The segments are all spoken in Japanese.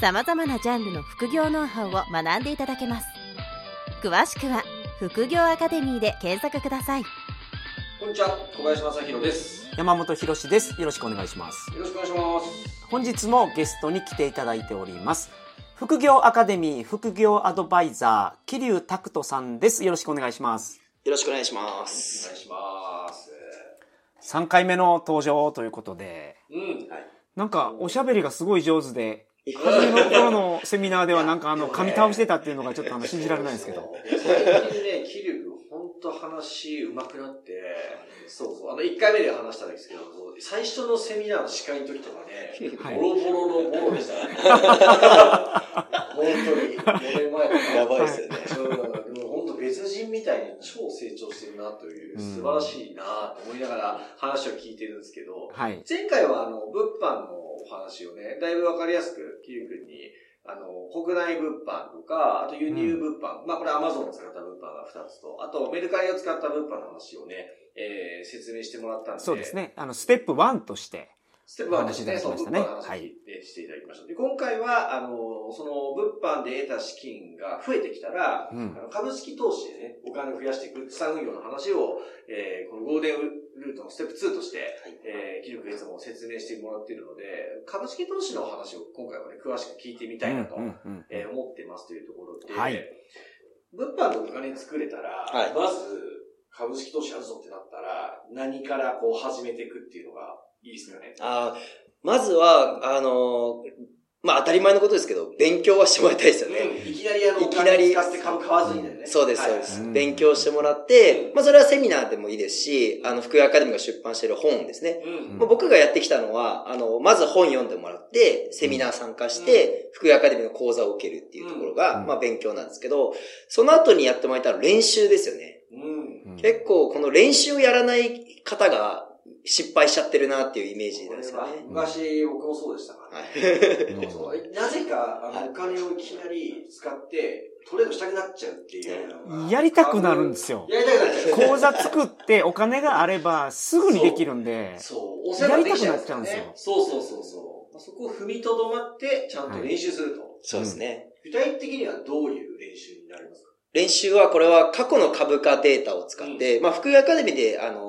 様々なジャンルの副業ノウハウを学んでいただけます詳しくは副業アカデミーで検索くださいこんにちは、小林正弘です。山本博史です。よろしくお願いします。よろしくお願いします。本日もゲストに来ていただいております。副業アカデミー副業アドバイザー、桐生拓人さんです。よろしくお願いします。よろしくお願いしまお願す。いします。3回目の登場ということで、うん。はい。なんかおしゃべりがすごい上手で、初めの頃のセミナーではなんかあの噛み倒してたっていうのがちょっとあの信じられないんですけど。最近ね、キリュウ君、ほんと話上手くなって、そうそう、あの、1回目で話したんですけど、最初のセミナーの司会の時とかね、はいボロボロのボロでしたね。本当に、4年前。やばいですよね。別人みたいに超成長してるなという、素晴らしいなと思いながら話を聞いてるんですけど、はい。前回はあの、物販のお話をね、だいぶわかりやすく、キリ君に、あの、国内物販とか、あと輸入物販、まあこれ Amazon を使った物販が2つと、あとメルカリを使った物販の話をね、えー、説明してもらったんで。そうです。ね。あの、ステップ1として、ステップ1でしましたね。物販の話を聞い。てしていただきました。で、今回は、あの、その物販で得た資金が増えてきたら、うん。あの株式投資でね、お金を増やしていく資産運用の話を、えー、このゴールデンルートのステップ2として、えー、記録いつも説明してもらっているので、株式投資の話を今回はね、詳しく聞いてみたいなと、えー思ってますというところで、はい。物販でお金作れたら、はい。まず株式投資やるぞってなったら、何からこう始めていくっていうのがいいですかね。あーまずは、あのーまあ当たり前のことですけど、勉強はしてもらいたいですよね。いきなりあの、いきなり使って株買わずにだよね。そうです、はいそうですうん。勉強してもらって、まあそれはセミナーでもいいですし、あの、福井アカデミーが出版している本ですね。うん。まあ僕がやってきたのは、あの、まず本読んでもらって、セミナー参加して、福井アカデミーの講座を受けるっていうところが、うんまあ勉強なんですけど、その後にやってもらいたら練習ですよね。うん。うん結構この練習をやらない方が失敗しちゃってるなっていうイメージですよね。は昔僕もそうでしたからね。はい。うんそうなぜか、あの、お金をいきなり使って、トレードしたくなっちゃうっていう。やりたくなるんですよやりたくなっちゃう。講座作ってお金があればすぐにできるんで、そう、お世話できちゃうんですよやりたくなっちゃね。そうそうそうそう。まあそこを踏みとどまって、ちゃんと練習すると。そうですね。具体的にはどういう練習になりますか？練習は、これは過去の株価データを使って、まあ、福井アカデミーで、あの、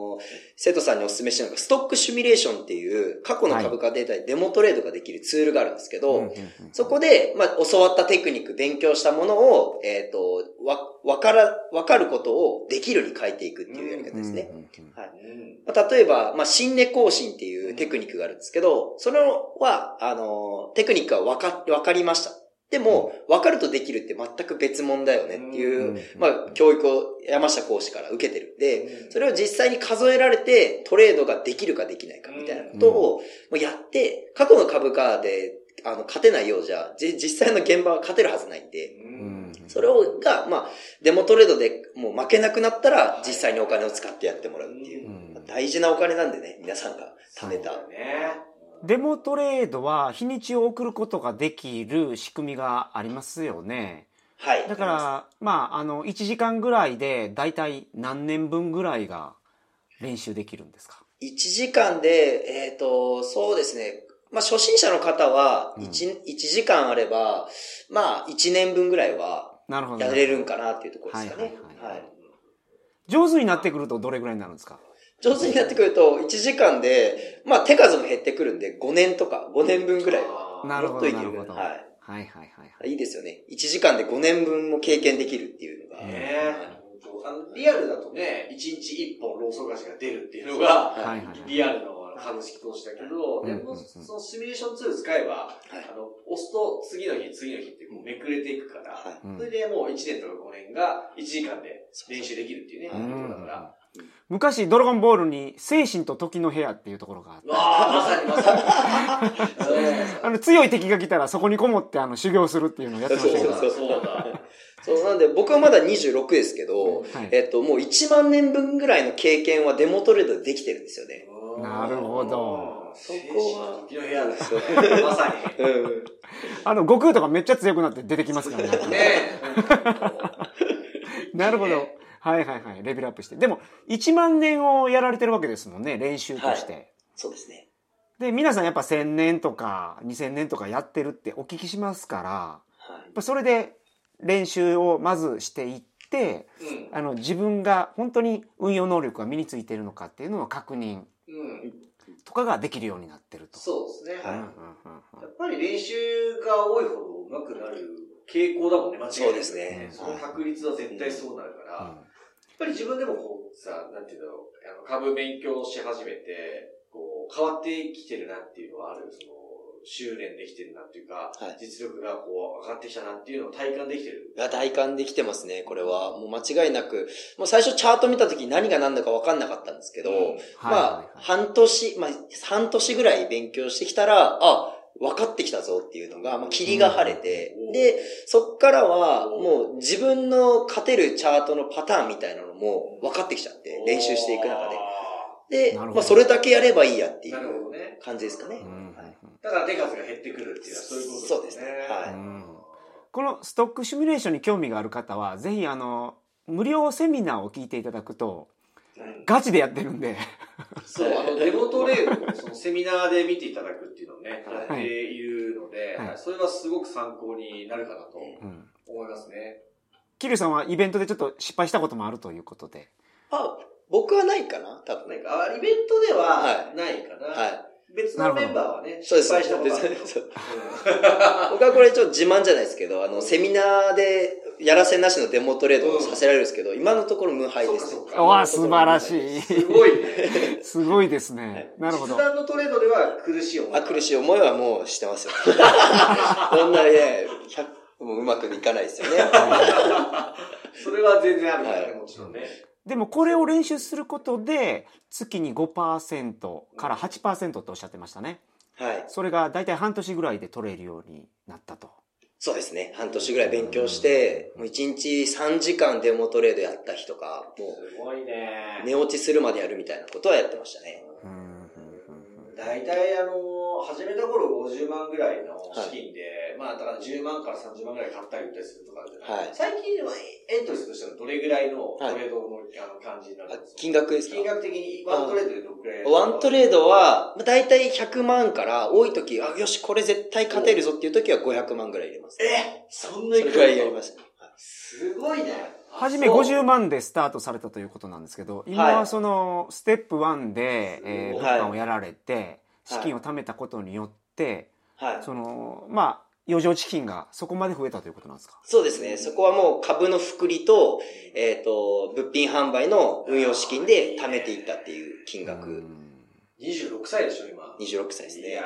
生徒さんにお勧めしてるのが、ストックシミュレーションっていう、過去の株価データでデモトレードができるツールがあるんですけど、そこで、まあ、教わったテクニック、勉強したものを、えっ、と、わ、わから、わかることをできるに変えていくっていうやり方ですね。うんうんうんうん。まあ例えば、まあ、新根更新っていうテクニックがあるんですけど、それは、あの、テクニックはわか、わかりました。でも、わかるとできるって全く別物だよねっていう、うんまあ、教育を山下講師から受けてるんで、うん。それを実際に数えられて、トレードができるかできないかみたいなことを、もうやって、過去の株価で、あの、勝てないようじゃ、じ実際の現場は勝てるはずないんで、うん。それを、が、まあ、デモトレードでもう負けなくなったら、実際にお金を使ってやってもらうっていう。うん。大事なお金なんでね、皆さんが貯めた。ね。デモトレードは日にちを送ることができる仕組みがありますよね。はい。だから、まあ、あの、1時間ぐらいで、だいたい何年分ぐらいが練習できるんですか？1時間で、えっ、と、そうですね。まあ、初心者の方はうん1、一時間あれば、まあ、1年分ぐらいはなるほど。やれるんかなっていうところですかね。はいはいはいはい上手になってくるとどれぐらいになるんですか？上手になってくると、1時間で、まあ、手数も減ってくるんで、5年とか、5年分ぐらいは。あーなるほど、もっといけるなるほど。はいはいはいはいはい。いいですよね。1時間で5年分も経験できるっていうのが。ねえ。本当あの、リアルだとね、1日1本ローソク足が出るっていうのが、はいはいはい。リアルの株式投資だけど、でも、そのシミュレーションツール使えば、あの、押すと次の日、次の日ってこうめくれていくから、はいうんそれでもう1年とか5年が1時間で練習できるっていうね、だから、昔ドラゴンボールに精神と時の部屋っていうところがあって、わあ、まさにまさに。あの強い敵が来たらそこにこもってあの修行するっていうのをやってましたけど。そうそうだ。そう、なんで僕はまだ26ですけど、はいえっと、もう1万年分ぐらいの経験はデモトレードでできてるんですよね。なるほど。そこは、時の部屋ですよ。まさに。うん。あの、悟空とかめっちゃ強くなって出てきますからね。ね なるほど。はいはいはい。レベルアップして。でも、1万年をやられてるわけですもんね、練習として。そうですね。で、皆さんやっぱ1000年とか2000年とかやってるってお聞きしますから、はいやっぱそれで練習をまずしていって、うん。あの、自分が本当に運用能力が身についているのかっていうのを確認うん。とかができるようになってると。そうですね。うんうんうんやっぱり練習が多いほど上手くなる傾向だもんね、間違いなくそうですねその確率は絶対そうなるから、ぱり自分でもこうさ、なんていうんだろう、あの株勉強し始めて、こう、変わってきてるなっていうのはある、その、修練できてるなっていうか、はい実力がこう、上がってきたなっていうのを体感できてる。いや、体感できてますね、これは。もう間違いなく。もう最初チャート見た時何が何だか分かんなかったんですけど、うんはいまはいあ、半年、まあ、半年ぐらい勉強してきたら、あ、分かってきたぞっていうのが、まあ、霧が晴れて、うん。で、そっからは、もう自分の勝てるチャートのパターンみたいなのも分かってきちゃって、練習していく中で。で、まあ、それだけやればいいやっていう。感じですかね。うん。うんはい。だから手数が減ってくるっていうのはそういうことそうです。ね。はい。うん。このストックシミュレーションに興味がある方は、ぜひあの、無料セミナーを聞いていただくと、うんガチでやってるんで、そう、あの、デモトレードをそのセミナーで見ていただくっていうのをね、はいやっているので、はいはいそれはすごく参考になるかなとうん。思いますね。キリュウさんはイベントでちょっと失敗したこともあるということで。あ、僕はないかな多分。なんか、あイベントでははいないかな。はい。別のメンバーはね、そうです失敗したことある僕はこれちょっと自慢じゃないですけど、あの、セミナーでやらせなしのデモトレードをさせられるんですけど、今のところ無敗ですわあ、素晴らしい。すごいね。すごいですね。なるほど実。弾のトレードでは苦しい思い。あ、苦しいい。思いはもうしてますよ。こんなにね、100もううまくいかないですよね。それは全然あるからね、はいもちろんね。でもこれを練習することで、月に5%から8%っておっしゃってましたね。はい。それが大体半年ぐらいで取れるようになったと。そうですね。半年ぐらい勉強して、もう1日3時間デモトレードやった日とか、もすごいねう。寝落ちするまでやるみたいなことはやってましたね。うんうんうん大体あの、始めた頃50万ぐらいの資金で、まあだから10万から30万ぐらい買ったり売ったりするとかあるじゃない、はい。最近はエントリーするとしたらどれぐらいのトはい。レードの,、あの感じになるんあですか？金額ですか？金額的にワントレードでどれぐらいワントレードは、まあ大体100万から、多い時、あ、よし、これ絶対勝てるぞっていう時は500万ぐらい入れます。えそんなそれぐらいやりましたね。すごいね。はじめそう。50万でスタートされたということなんですけど、今はそのステップ1で、えー、はい物販をやられて、資金を貯めたことによって、はい。その、まあ、余剰資金がそこまで増えたということなんですか？そうですね。そこはもう株の複利と、えっ、と、物品販売の運用資金で貯めていったっていう金う額。ん26歳でしょ、今。26歳ですねいや。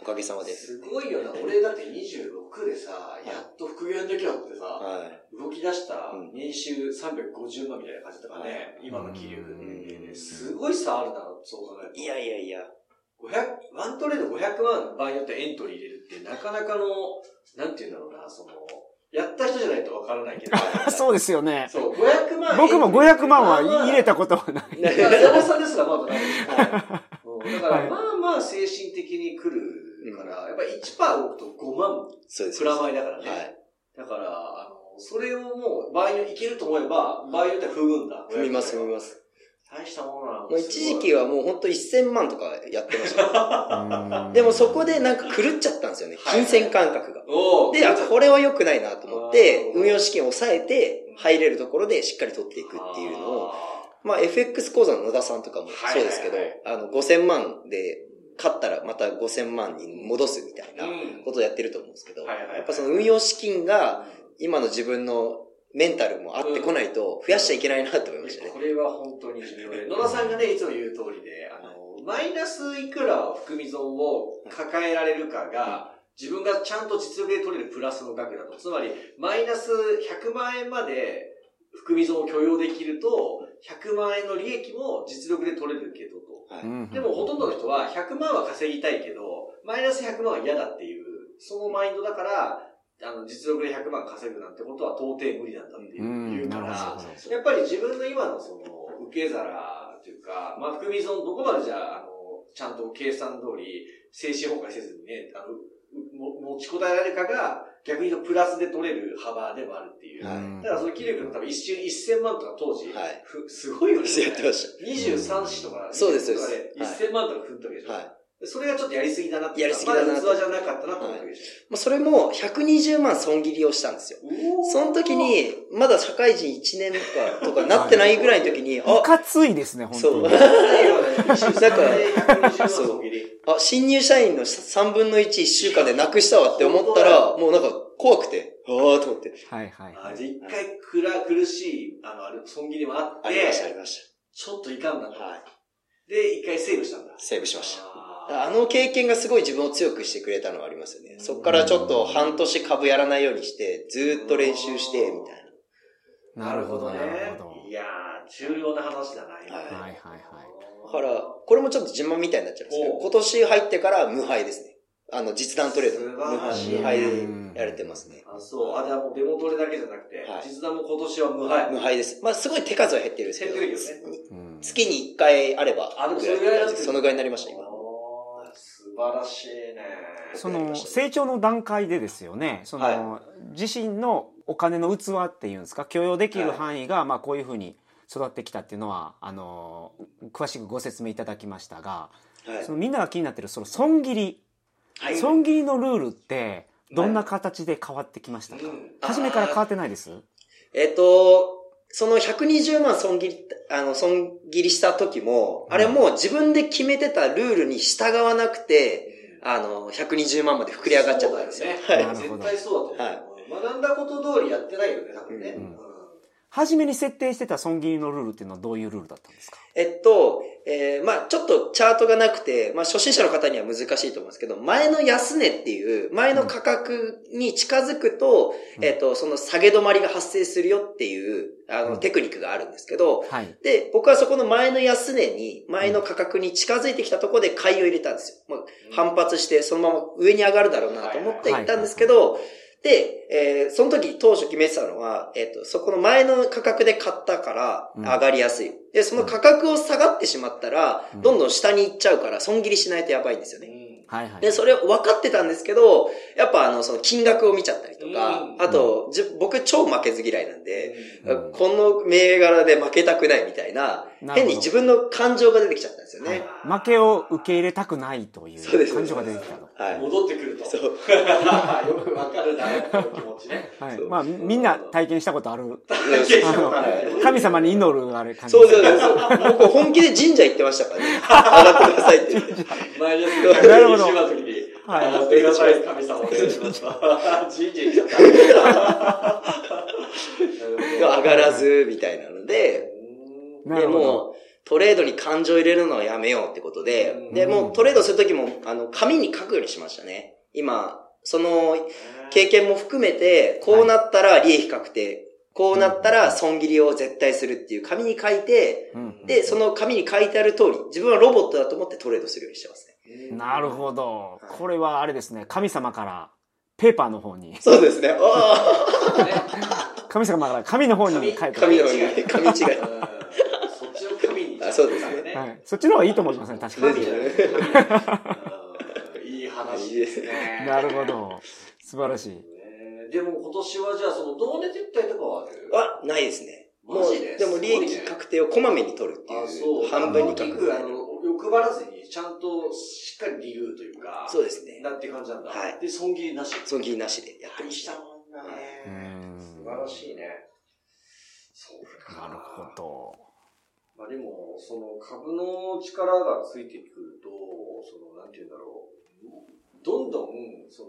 おかげさまーです。すごいよな。俺だって26でさ、やっと副業やんなきゃってさ、はい。動き出したうん年収350万みたいな感じだからね、今の企業でうんね。すごい差あるな、そう考えると。いやいやいや。500、ワントレード500万場合によってはエントリー入れるって、なかなかの、なんて言うんだろうな、その、やった人じゃないとわからないけど。そうですよね。そう、500万。僕も500万は入れたことはない。いや、山本さんですらまだない だから、はいまあまあ精神的に来るから、やっぱり1%置くと5万い。そうです。プラマイだからね。はい。だから、あの、それをもう、場合によっていけると思えば、場合によっては踏むんだ。踏みます、踏みす。ます。大したものなの。もう一時期はもう本当1000万とかやってました。うんでもそこでなんか狂っちゃったんですよね。金銭感覚が。で、あ、これは良くないなと思って運用資金を抑えて、入れるところでしっかり取っていくっていうのを、まあ FX 講座の野田さんとかもそうですけどはいはい、あの5000万で勝ったらまた5000万に戻すみたいなうんことをやってると思うんですけど、はいはいはいやっぱその運用資金が今の自分のメンタルもあってこないと増やしちゃいけないなと思いましたね。これは本当に重要で、野田さんがね、いつも言う通りで、あの、マイナスいくら含み損を抱えられるかが、自分がちゃんと実力で取れるプラスの額だと。つまり、マイナス100万円まで含み損を許容できると、100万円の利益も実力で取れるけどと。はいうんでもほとんどの人は100万は稼ぎたいけど、マイナス100万は嫌だっていう、そのマインドだから、あの、実力で100万稼ぐなんてことは到底無理なんだっていうから、やっぱり自分の今のその、受け皿というか、まあ、含み損どこまでじゃあ、あの、ちゃんと計算通り、精神崩壊せずにね、あの、も持ちこたえられるかが、逆にプラスで取れる幅でもあるっていう。はいだからその気力の多分一瞬1000万とか当時、はいふすごいよね。やってました。23子とか、そうですそうです1000万とか踏んだわけでしょ。はい。それがちょっとやりすぎだなって。やりすぎだなまだ器じゃなかったなと思ったわけでしまあ、それも120万損切りをしたんですよ。ょ。その時に、まだ社会人1年かとかなってないぐらいの時に、いあ、かついですね、本そう当に。ないよね。なんか120万そう損切り。あ、新入社員の3分の1、1週間でなくしたわって思ったら、もうなんか怖くて、あーと思って。はいはい一回くら苦しい、あの、あれ、損切りもあって、ありました、ありましちょっといかんなと。た。はい。で、一回セーブしたんだ。セーブしました。ああの経験がすごい自分を強くしてくれたのはありますよね。そっからちょっと半年株やらないようにして、ずーっと練習して、みたいな。なるほど、なるほど。いやー、重要な話だな、今。はいはいはいはい。だから、これもちょっと自慢みたいになっちゃうんですけど、今年入ってから無敗ですね。あの、実弾トレード。素無晴らしい敗無敗でやれてますね。あ、そう。あ、じゃあもうデモトレだけじゃなくて、はい実弾も今年は無敗。無敗です。まあ、すごい手数は減ってるんですけど、減ってるけどねうん月に1回あれば、あでもそれぐらいそのぐらいになりました、今。晴らしいね。その成長の段階でですよね。その、は自身のお金の器っていうんですか？許容できる範囲が、まあ、こういうふうに育ってきたっていうのはあの詳しくご説明いただきましたが、はい。そのみんなが気になってるその損切り、はい。損切りのルールってどんな形で変わってきましたか、うん。初めから変わってないです？えっと、その120万損切り、あの、損切りした時も、あれもう自分で決めてたルールに従わなくて、あの、120万まで膨れ上がっちゃったんですよ。そうだよねなるほど絶対そうだと思う。学んだこと通りやってないよね、多分ね。うんうん初めに設定してた損切りのルールっていうのはどういうルールだったんですか？えっと、えーまあちょっとチャートがなくて、まあ初心者の方には難しいと思うんですけど、前の安値っていう、前の価格に近づくと、うん。えっと、その下げ止まりが発生するよっていう、あの、うん。テクニックがあるんですけど、はい。で、僕はそこの前の安値に、前の価格に近づいてきたところで買いを入れたんですよ。まあ、反発して、そのまま上に上がるだろうなと思って行ったんですけど、で、えーその時当初決めてたのは、えっ、と、そこの前の価格で買ったからうん。上がりやすい。で、その価格を下がってしまったら、うん。どんどん下に行っちゃうから、損切りしないとやばいんですよね。はいはい。で、それを分かってたんですけど、やっぱあの、その金額を見ちゃったりとか、うん。あと、じ僕超負けず嫌いなんで、うん。この銘柄で負けたくないみたいな、変に自分の感情が出てきちゃったんですよね。負けを受け入れたくないといそうですう感情が出てきたと。はい。戻ってくると。そう。よくわかるな、この気持ちね。はいまあ、みんな体験したことある。神様に祈るあれ感じ。そうそうそう。僕本気で神社行ってましたからね。上がってくださいって言って。マイナスなるほど1の時に、はい上がってください、神様お願いします。神社行っちゃった。上がらず、みたいなので、で。もう、トレードに感情入れるのはやめようってことでう、んで、もうトレードするときも、あの、紙に書くようにしましたね。今、その、経験も含めて、こうなったら利益確定、こうなったら損切りを絶対するっていう紙に書いて、うんで、その紙に書いてある通り、自分はロボットだと思ってトレードするようにしてますね。なるほど。これはあれですね、神様からペーパーの方に、そうですね。あ 神様から紙の方に書いてあ、紙の方に、紙違い。そうですねはい。そっちの方がいいと思いますね、確かに。いうんいい話ですね。なるほど。素晴らしい。ねでも今年はじゃあその同値撤退とかはある？は、ないですね。もう、マジででも利益確定をこまめに取るってあ、いそう。う、半分に書大きくく、あの、欲張らずに、ちゃんとしっかり理由というか、そうですね。なって感じなんだ。はいで、損切りなし？損切りなしでやってまし。大したたもんだね。うん素晴らしいね。そうか。なるほど。まあでも、その株の力がついてくると、その、なんて言うんだろう。どんどん、その、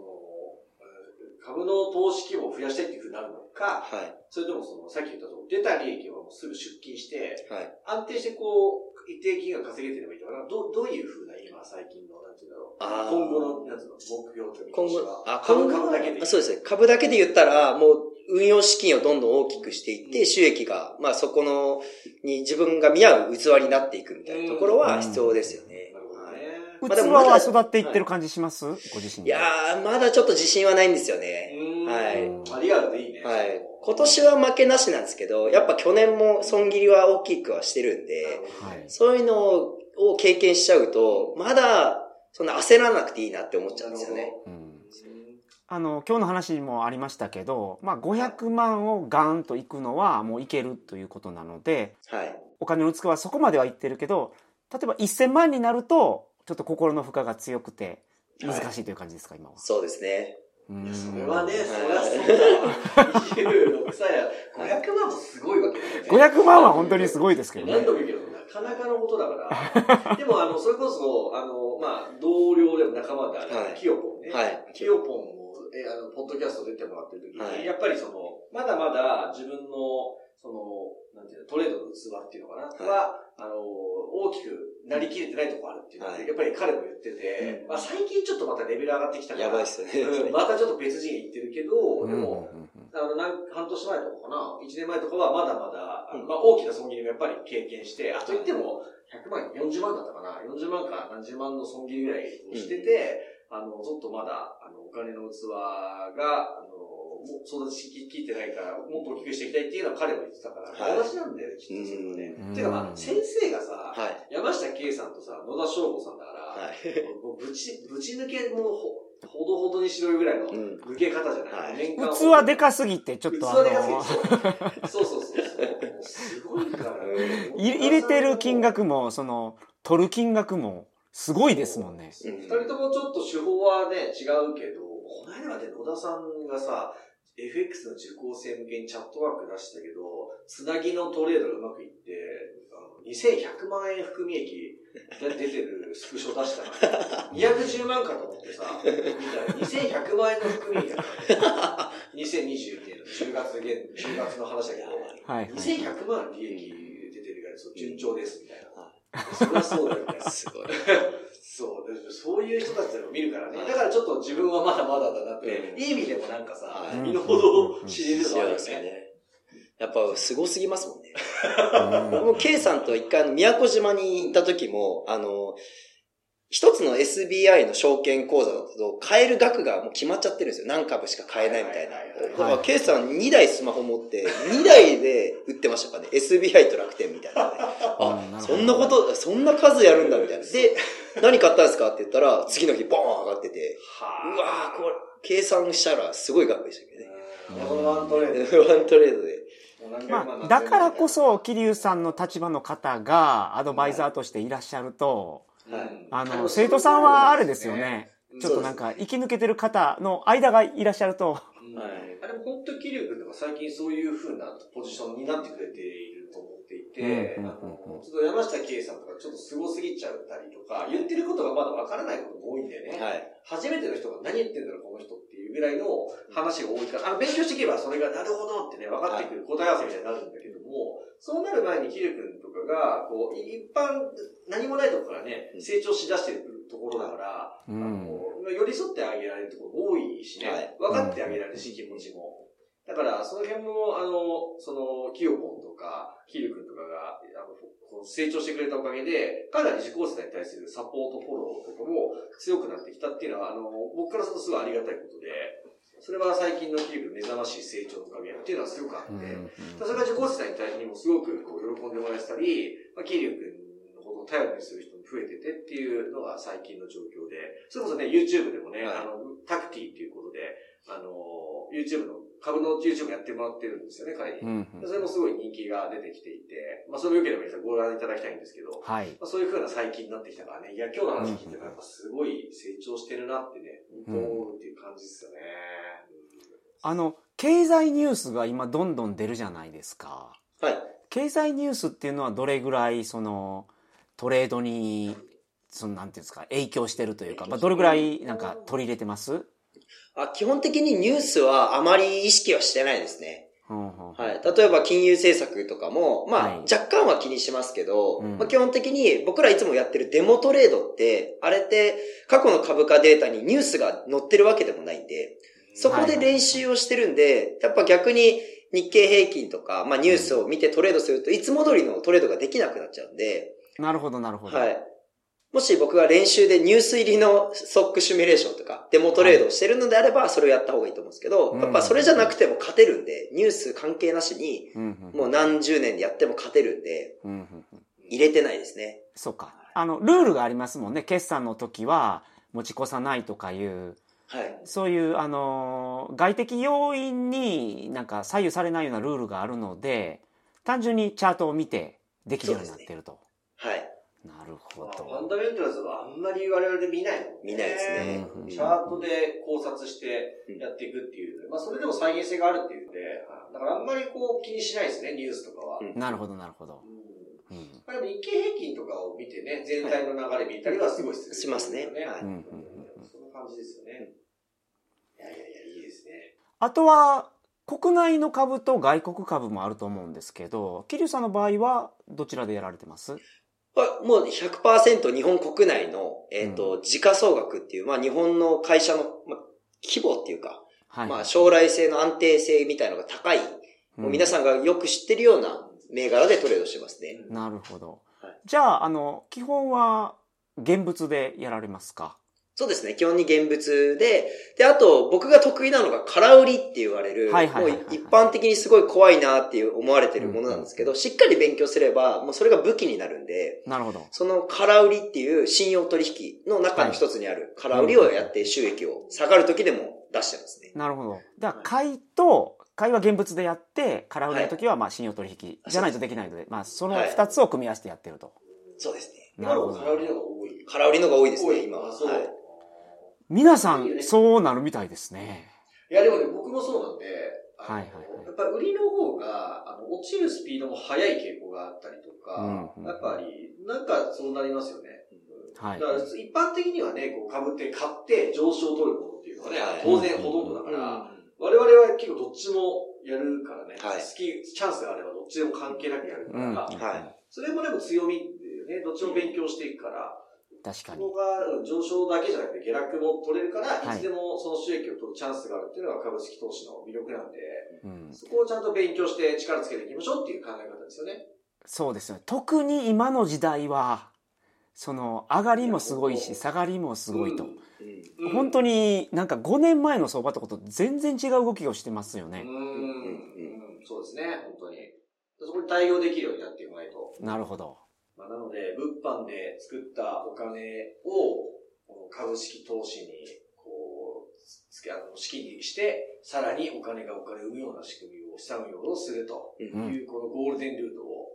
えー株の投資規模を増やしたいっていうふうになるのか、はい。それともその、さっき言ったその、出た利益をもうすぐ出金して、はい。安定してこう、一定金額稼げてればいいのかな。どどういうふうな今、最近の、なんて言うんだろう。今後の、なんていうの、目標というか今後あ、株株だけでそうですね。株だけで言ったら、もう、運用資金をどんどん大きくしていって、収益が、まあそこの、に自分が見合う器になっていくみたいなところは必要ですよね。なるほどはいね。器まあでもまだは育っていってる感じします？ご自身で。いやー、まだちょっと自信はないんですよね。うんはいあリアルでいいね。はい。今年は負けなしなんですけど、やっぱ去年も損切りは大きくはしてるんで、はいそういうのを経験しちゃうと、まだ、そんな焦らなくていいなって思っちゃうんですよね。うんあの、今日の話にもありましたけど、まあ、500万をガーンといくのはもういけるということなので、はい。お金の器はそこまではいってるけど、例えば1000万になると、ちょっと心の負荷が強くて、難しいという感じですか、今は。そうですね。うんそれはね、そりゃそうだわ。26歳や、500万もすごいわけだよね。500万は本当にすごいですけどね何。度も言うけど、なかなかのことだから。でも、あの、それこそ、あの、まあ、同僚でも仲間である、はいキヨポンね。はいキヨポンも、え、あの、ポッドキャスト出てもらってる時に、はいやっぱりその、まだまだ自分の、その、なんていうの、トレードの器っていうのかな、はいは、あの、大きくなりきれてないとこあるっていうのは、はい。やっぱり彼も言ってて、うん。まあ、最近ちょっとまたレベル上がってきたから、やばいっすよね。うん またちょっと別次元行ってるけど、でも、あの、半年前とかかな、1年前とかはまだまだ、うん。まあ大きな損切りもやっぱり経験して、あと言っても100万、40万だったかな、40万か何十万の損切りぐらいをしてて、あの、ちょっとまだ、あの、お金の器が、あの、育ちきってないから、もっと大きくしていきたいっていうのは彼も言ってたから、はい同じなんだよね、きっとそれはね。ていうかまあ、先生がさ、はい。山下圭さんとさ、野田翔吾さんだから、はい。もうぶち、ぶち抜けもほ、ほどほどにしろいぐらいの抜け方じゃない、はい器でかすぎて、ちょっとあ器でか、すぎてそうそうそう。すごいからね。入れてる金額も、その、取る金額も、すごいですもんね。二人ともちょっと手法はね、違うけど、この間まで野田さんがさ、FX の受講生向けにチャットワーク出したけど、つなぎのトレードがうまくいって、あの2100万円含み益が出てるスクショ出したら、210万かと思ってさ、見たら2100万円の含み益だったね。2022年の10月現、10月の話だけど、はい。はい2100万利益出てるから、そう順調です、みたいな。そりゃそうだよね。すごい。そう、でそういう人たちを見るからね。だからちょっと自分はまだまだだなって、うんいい意味でもなんかさ、はい身の程を知れるのはあるよね。ね。やっぱ、すごすぎますもんね。うん僕も K さんと一回あの、宮古島に行った時も、あの、一つの SBI の証券口座だと、買える額がもう決まっちゃってるんですよ。何株しか買えないみたいな。だから K さん2台スマホ持って、2台で売ってましたからね。SBI と楽天みたいなね。あ、そんなこと、そんな数やるんだみたいな。で、何買ったんですか？って言ったら、次の日ボーン上がってて、うわーこれ、計算したらすごい額でしたけどね。れ。このワントレード。ワントレードで。まあ、だからこ、そ、桐生さんの立場の方がアドバイザーとしていらっしゃると、はいあの、生徒さんはあれですよね。ちょっとなんか、生き抜けてる方の間がいらっしゃると、うん。あでも本当に桐生君とか最近そういう風なポジションになってくれてあの、ちょっと山下圭さんとかちょっと凄すぎちゃったりとか、言ってることがまだわからないことも多いんだよね。はい。初めての人が何言ってんだろう、この人っていうぐらいの話が多いから、あの、勉強していけばそれがなるほどってね、分かってくる答え合わせみたいになるんだけども、そうなる前にヒル君とかが、こう、い一般、何もないところからね、成長しだしてるところだから、うんあの、寄り添ってあげられるところも多いしね、はい分かってあげられるし、気持ちも。だから、その辺も、あの、その、キヨポンとか、ヒル君とかが、あの、成長してくれたおかげで、かなり受講生に対するサポート、フォローとかも強くなってきたっていうのは、あの、僕からするとすごいありがたいことで、それは最近のキル君の目覚ましい成長のおかげっていうのはすごくあって、うんそれが受講生に対にもすごくこう喜んでもらえてたり、まあ、桐生君のことを頼りにする人も増えててっていうのが最近の状況で、それこそね、YouTube でもね、はい。あの、タクティっていうことで、あの、YouTube の、株の YouTube やってもらってるんですよね、彼に。うんうんそれもすごい人気が出てきていて、まあ、それを良ければご覧いただきたいんですけど、はい。まあ、そういう風な最近になってきたからね、いや、今日の話聞いてもやっぱすごい成長してるなってね、うん思うっていう感じですよね。あの、経済ニュースが今どんどん出るじゃないですか。はい。経済ニュースっていうのはどれぐらい、その、トレードに、その、なんていうんですか、影響してるというか、まあ、どれぐらい、なんか、取り入れてます？あ基本的にニュースはあまり意識はしてないですね。はい。例えば金融政策とかも、まあ、はい若干は気にしますけど、うんまあ、基本的に僕らいつもやってるデモトレードって、あれって過去の株価データにニュースが載ってるわけでもないんで、そこで練習をしてるんで、やっぱ逆に日経平均とか、まあニュースを見てトレードすると、いつも通りのトレードができなくなっちゃうんで、なるほど、なるほど。はい。もし僕が練習でニュース入りのストックシミュレーションとか、デモトレードをしてるのであれば、それをやった方がいいと思うんですけど、うんやっぱそれじゃなくても勝てるんで、ニュース関係なしに、もう何十年でやっても勝てるんで、入れてないですね。そうか。あの、ルールがありますもんね。決算の時は持ち越さないとかいう、はい。そういう、あのー、外的要因になんか左右されないようなルールがあるので、単純にチャートを見てできるようになってると。はい。なるほまあファど。ンダメンタルズはあんまり我々で見ないもんね。見ないですねうんチャートで考察してやっていくっていうまあそれでも再現性があるっていうんで、はいだからあんまりこう気にしないですね、ニュースとかは。うんなるほど、なるほど。うんうん。まあでも日経平均とかを見てね、全体の流れ見たりはすごいする、しますねはいうんうんうんそんな感じですよね。いやいやいや、いいですね。あとは、国内の株と外国株もあると思うんですけど、桐生さんの場合はどちらでやられてます？あもう100%日本国内の、えっ、と、時価総額っていう、まあ日本の会社の、まあ、規模っていうか、はい。まあ将来性の安定性みたいのが高い、もう皆さんがよく知ってるような銘柄でトレードしてますね。なるほどはい。じゃあ、あの、基本は現物でやられますか？そうですね。基本に現物で、で、あと、僕が得意なのが空売りって言われる、はいはいはいはいもう一般的にすごい怖いなっていう思われてるものなんですけど、しっかり勉強すれば、もうそれが武器になるんで、なるほど。その空売りっていう信用取引の中の一つにある空売りをやって収益を下がる時でも出してますね。なるほど。だから、買いと、買いは現物でやって、空売りの時はまあ信用取引じゃないとできないので、まあその二つを組み合わせてやってると。そうですね。なるほど。空売りの方が多い。空売りのが多いです多ね、今は。あそう。はい。皆さん、そうなるみたいですね。いや、でもね、僕もそうなんで、はいはいはい。やっぱり売りの方が、あの、落ちるスピードも速い傾向があったりとか、うんうんやっぱり、なんかそうなりますよね。はい。だから一般的にはね、こう株って買って上昇を取るものっていうのはね、はい。当然ほとんどだから、うん我々は結構どっちもやるからね、はい。好き、チャンスがあればどっちでも関係なくやるから、うん。はいそれもでも強みでね、どっちも勉強していくから、確かに。そこがうん上昇だけじゃなくて下落も取れるから、はいいつでもその収益を取るチャンスがあるっていうのが株式投資の魅力なんで、うん。そこをちゃんと勉強して力つけていきましょうっていう考え方ですよね。そうですよね。特に今の時代は、その、上がりもすごいし、下がりもすごいと。うん本当になんか5年前の相場とかと全然違う動きをしてますよね。うん、うん、そうですね、本当に。そこに対応できるようになっていかないと。なるほど。まあ、なので、物販で作ったお金を、この株式投資に、こう、あの、資金にして、さらにお金がお金を生むような仕組みを、資産運用をするとうんうんいう、このゴールデンルートを、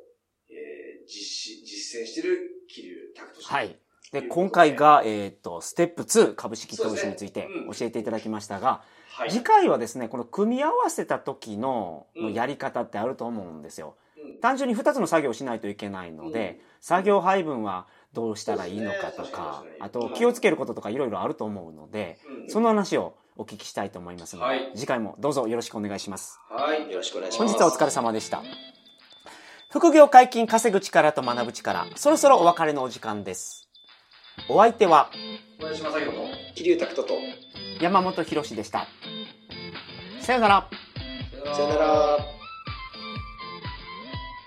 えー、実施、実践している、桐生拓人氏。はい。で、今回が、えっ、と、ステップ2、株式投資について教えていただきましたが、はい。次回はですね、この組み合わせた時のうんやり方ってあると思うんですよ。うん単純に2つの作業をしないといけないので、作業配分はどうしたらいいのかとかあと気をつけることとかいろいろあると思うので、うんその話をお聞きしたいと思いますので、はい次回もどうぞよろしくお願いします。はい。よろしくお願いします。本日はお疲れ様でした。副業解禁稼ぐ力と学ぶ力、そろそろお別れのお時間です。お相手は小林正宏と、桐生拓人と、山本博史でした。さよなら。さよなら。